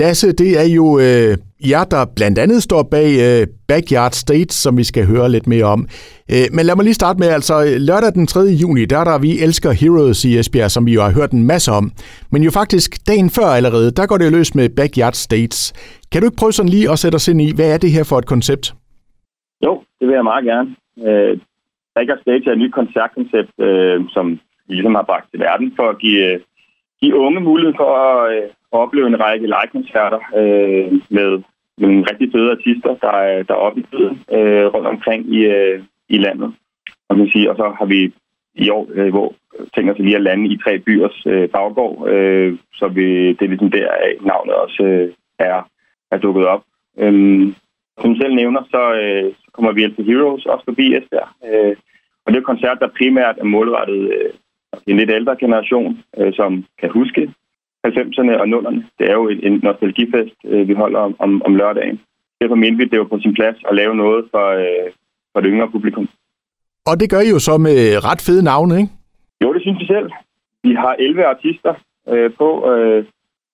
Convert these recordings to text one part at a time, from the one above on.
Lasse, det er jo øh, jer, der blandt andet står bag øh, Backyard States, som vi skal høre lidt mere om. Øh, men lad mig lige starte med, altså lørdag den 3. juni, der er der Vi Elsker Heroes i Esbjerg, som vi jo har hørt en masse om. Men jo faktisk dagen før allerede, der går det løs med Backyard States. Kan du ikke prøve sådan lige at sætte os ind i, hvad er det her for et koncept? Jo, det vil jeg meget gerne. Øh, Backyard States er et nyt koncertkoncept, øh, som vi ligesom har bragt til verden for at give, øh, give unge mulighed for at, øh, opleve en række live-koncerter øh, med, med nogle rigtig fede artister, der er, der er oppe i tiden øh, rundt omkring i, øh, i landet. Og, man sige, og så har vi i år, øh, hvor tænker sig lige at lande i tre byers øh, baggård, øh, så vi, det er ligesom der, at navnet også øh, er, er dukket op. Øhm, som selv nævner, så, øh, så kommer vi til Heroes også forbi Esbjerg. Øh, og det er et koncert, der primært er målrettet øh, en lidt ældre generation, øh, som kan huske 90'erne og 0'erne. Det er jo en nostalgifest, øh, vi holder om, om, om lørdagen. Derfor mente vi, det var på sin plads at lave noget for, øh, for det yngre publikum. Og det gør I jo så med ret fede navne, ikke? Jo, det synes vi selv. Vi har 11 artister øh, på, øh,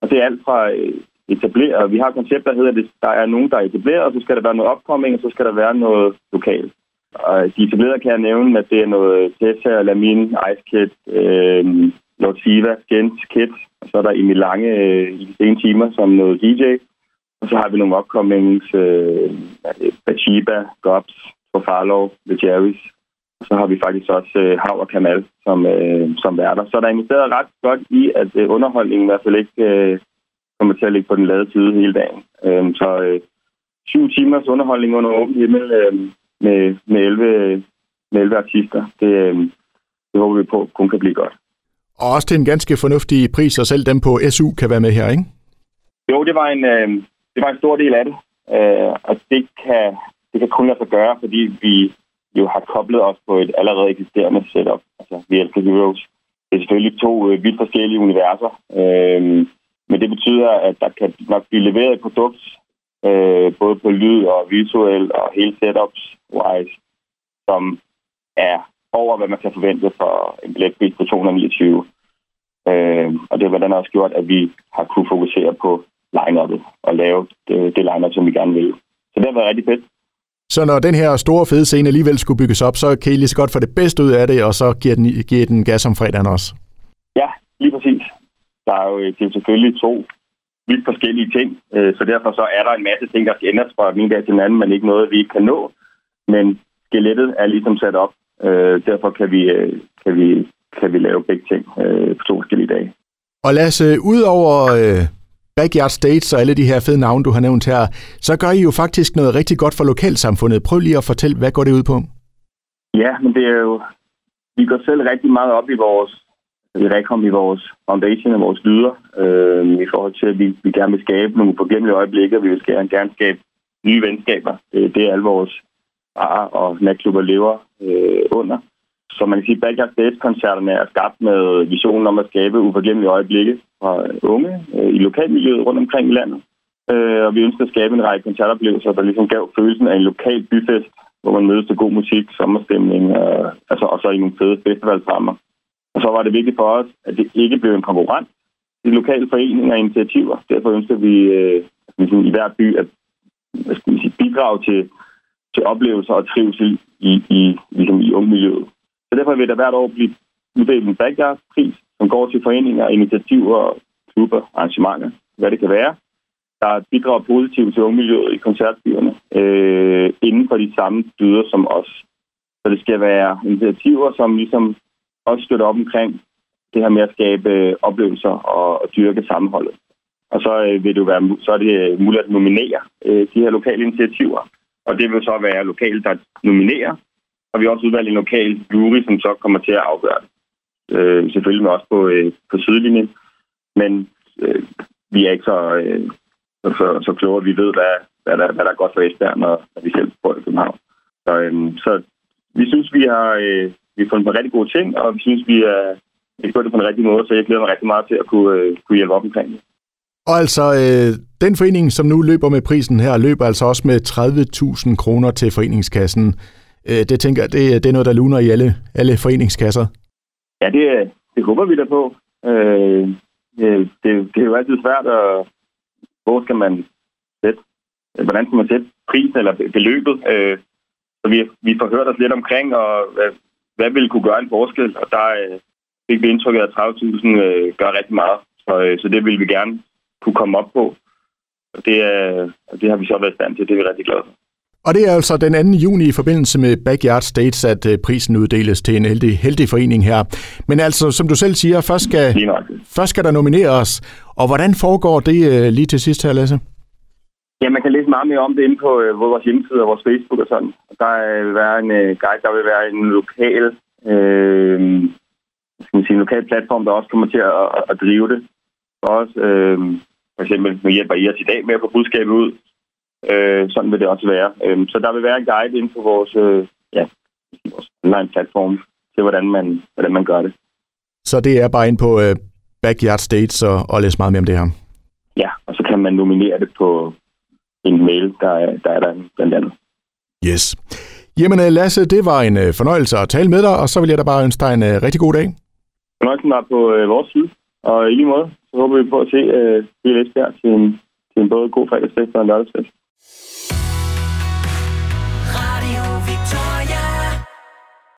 og det er alt fra øh, etableret. Vi har et koncept, der hedder, at der er nogen, der er etableret, og så skal der være noget opkomming, og så skal der være noget lokalt. Og de etablerede kan jeg nævne, at det er noget Tessa, Lamin, Ice Kid, øh, Lord Siva, Skent, og så er der Emil Lange øh, i de sene timer som noget DJ. Og så har vi nogle upcomings, øh, Bachiba, Gobs, Trofalo, The Jerry's. Og så har vi faktisk også øh, Hav og Kamal som, øh, som værter. Så der er investeret ret godt i, at øh, underholdningen i hvert fald ikke øh, kommer til at ligge på den lade side hele dagen. Øh, så øh, syv timers underholdning under åben himmel øhm, øh, med, med, 11, med 11 artister, det, øh, det håber vi på kun kan blive godt. Og også til en ganske fornuftig pris, og selv dem på SU kan være med her, ikke? Jo, det var en, øh, det var en stor del af det. Øh, og det kan, det kan kun lade sig gøre, fordi vi jo har koblet os på et allerede eksisterende setup. Altså, vi elsker Heroes. Det er selvfølgelig to øh, vidt forskellige universer. Øh, men det betyder, at der kan nok blive leveret et produkt, øh, både på lyd og visuel og hele setups-wise, som er over, hvad man kan forvente for en billetpris på 229. Øh, og det har blandt andet også gjort, at vi har kunne fokusere på line-up'et og lave det, det line-up, som vi gerne vil. Så det har været rigtig fedt. Så når den her store fede scene alligevel skulle bygges op, så kan I lige så godt få det bedste ud af det, og så giver den, giver den gas om fredagen også? Ja, lige præcis. Der er jo, det er selvfølgelig to vidt forskellige ting, øh, så derfor så er der en masse ting, der skal ændres fra den ene dag til den anden, men ikke noget, vi ikke kan nå. Men skelettet er ligesom sat op, Øh, derfor kan vi, øh, kan, vi, kan vi lave begge ting øh, på to forskellige dage. Og lad os, øh, ud over øh, Backyard States og alle de her fede navne, du har nævnt her, så gør I jo faktisk noget rigtig godt for lokalsamfundet. Prøv lige at fortælle, hvad går det ud på? Ja, men det er jo... Vi går selv rigtig meget op i vores vi rekom i vores foundation og vores lyder, øh, i forhold til, at vi, vi gerne vil skabe nogle forglemmelige øjeblikke, og vi vil gerne, gerne skabe nye venskaber. Det, det er alle vores barer og natklubber lever øh, under. Så man kan sige, at Backyard Stage-koncerterne er skabt med visionen om at skabe uforglemmelige øjeblikke fra unge øh, i lokalmiljøet rundt omkring i landet. Øh, og vi ønsker at skabe en række koncertoplevelser, der ligesom gav følelsen af en lokal byfest, hvor man mødes til god musik, sommerstemning, øh, altså, og så i nogle fede festivalsrammer. Og så var det vigtigt for os, at det ikke blev en konkurrent til lokale foreninger og initiativer. Derfor ønsker vi øh, ligesom i hver by at hvad skal man sige, bidrage til til oplevelser og trivsel i, i, ligesom i ungmiljøet. Så derfor vil der hvert år blive uddelt en backyard-pris, som går til foreninger, initiativer, klubber, arrangementer, hvad det kan være, der bidrager positivt til ungmiljøet i koncertbyerne øh, inden for de samme dyder som os. Så det skal være initiativer, som ligesom også støtter op omkring det her med at skabe øh, oplevelser og, og dyrke sammenholdet. Og så øh, vil det jo være, så er det muligt at nominere øh, de her lokale initiativer og det vil så være lokalt, der nominerer. Og vi har også udvalgt en lokal jury, som så kommer til at afgøre det. Øh, selvfølgelig med også på, øh, på sidelinjen. Men øh, vi er ikke så, øh, så, så kloge, at vi ved, hvad, hvad, der, hvad der er godt for Esbjerg, når, når vi selv bor i København. Så, øh, så vi synes, vi har, øh, vi har fundet på rigtig gode ting, og vi synes, vi er vi gjort det på en rigtig måde, så jeg glæder mig rigtig meget til at kunne, øh, kunne hjælpe op omkring det. Og altså, øh, den forening, som nu løber med prisen her, løber altså også med 30.000 kroner til foreningskassen. Øh, det tænker jeg, det, det er noget, der luner i alle, alle foreningskasser. Ja, det, det håber vi da på. Øh, det, det er jo altid svært at hvor skal man sætte, hvordan skal man sætte prisen eller beløbet. Øh, så vi, vi får hørt os lidt omkring, og hvad, hvad ville kunne gøre en forskel, og der øh, fik vi indtrykket, at 30.000 øh, gør rigtig meget. Så, øh, så det vil vi gerne kunne komme op på. Og det, øh, det har vi så været i stand til, det er vi rigtig glade for. Og det er altså den 2. juni i forbindelse med Backyard States, at øh, prisen uddeles til en heldig, heldig forening her. Men altså, som du selv siger, først skal, først skal der nomineres. Og hvordan foregår det øh, lige til sidst her, Lasse? Ja, man kan læse meget mere om det inde på øh, vores hjemmeside og vores Facebook og sådan. Der vil være en guide, der vil være en lokal, øh, skal man sige, en lokal platform, der også kommer til at, at drive det. For os, øh, for eksempel med hjælp af IRS i dag med at få budskabet ud. Øh, sådan vil det også være. Øh, så der vil være en guide inde på vores, øh, ja, vores online-platform til, hvordan man, hvordan man gør det. Så det er bare ind på øh, Backyard States og, og læse meget mere om det her? Ja, og så kan man nominere det på en mail, der er der, er der blandt andet. Yes. Jamen øh, Lasse, det var en øh, fornøjelse at tale med dig, og så vil jeg da bare ønske dig en uh, rigtig god dag. Fornøjelsen var på vores side, og i lige måde, så håber vi på at se øh, uh, hele Esbjerg til en, til en både god fredagsfest og en lørdagsfest.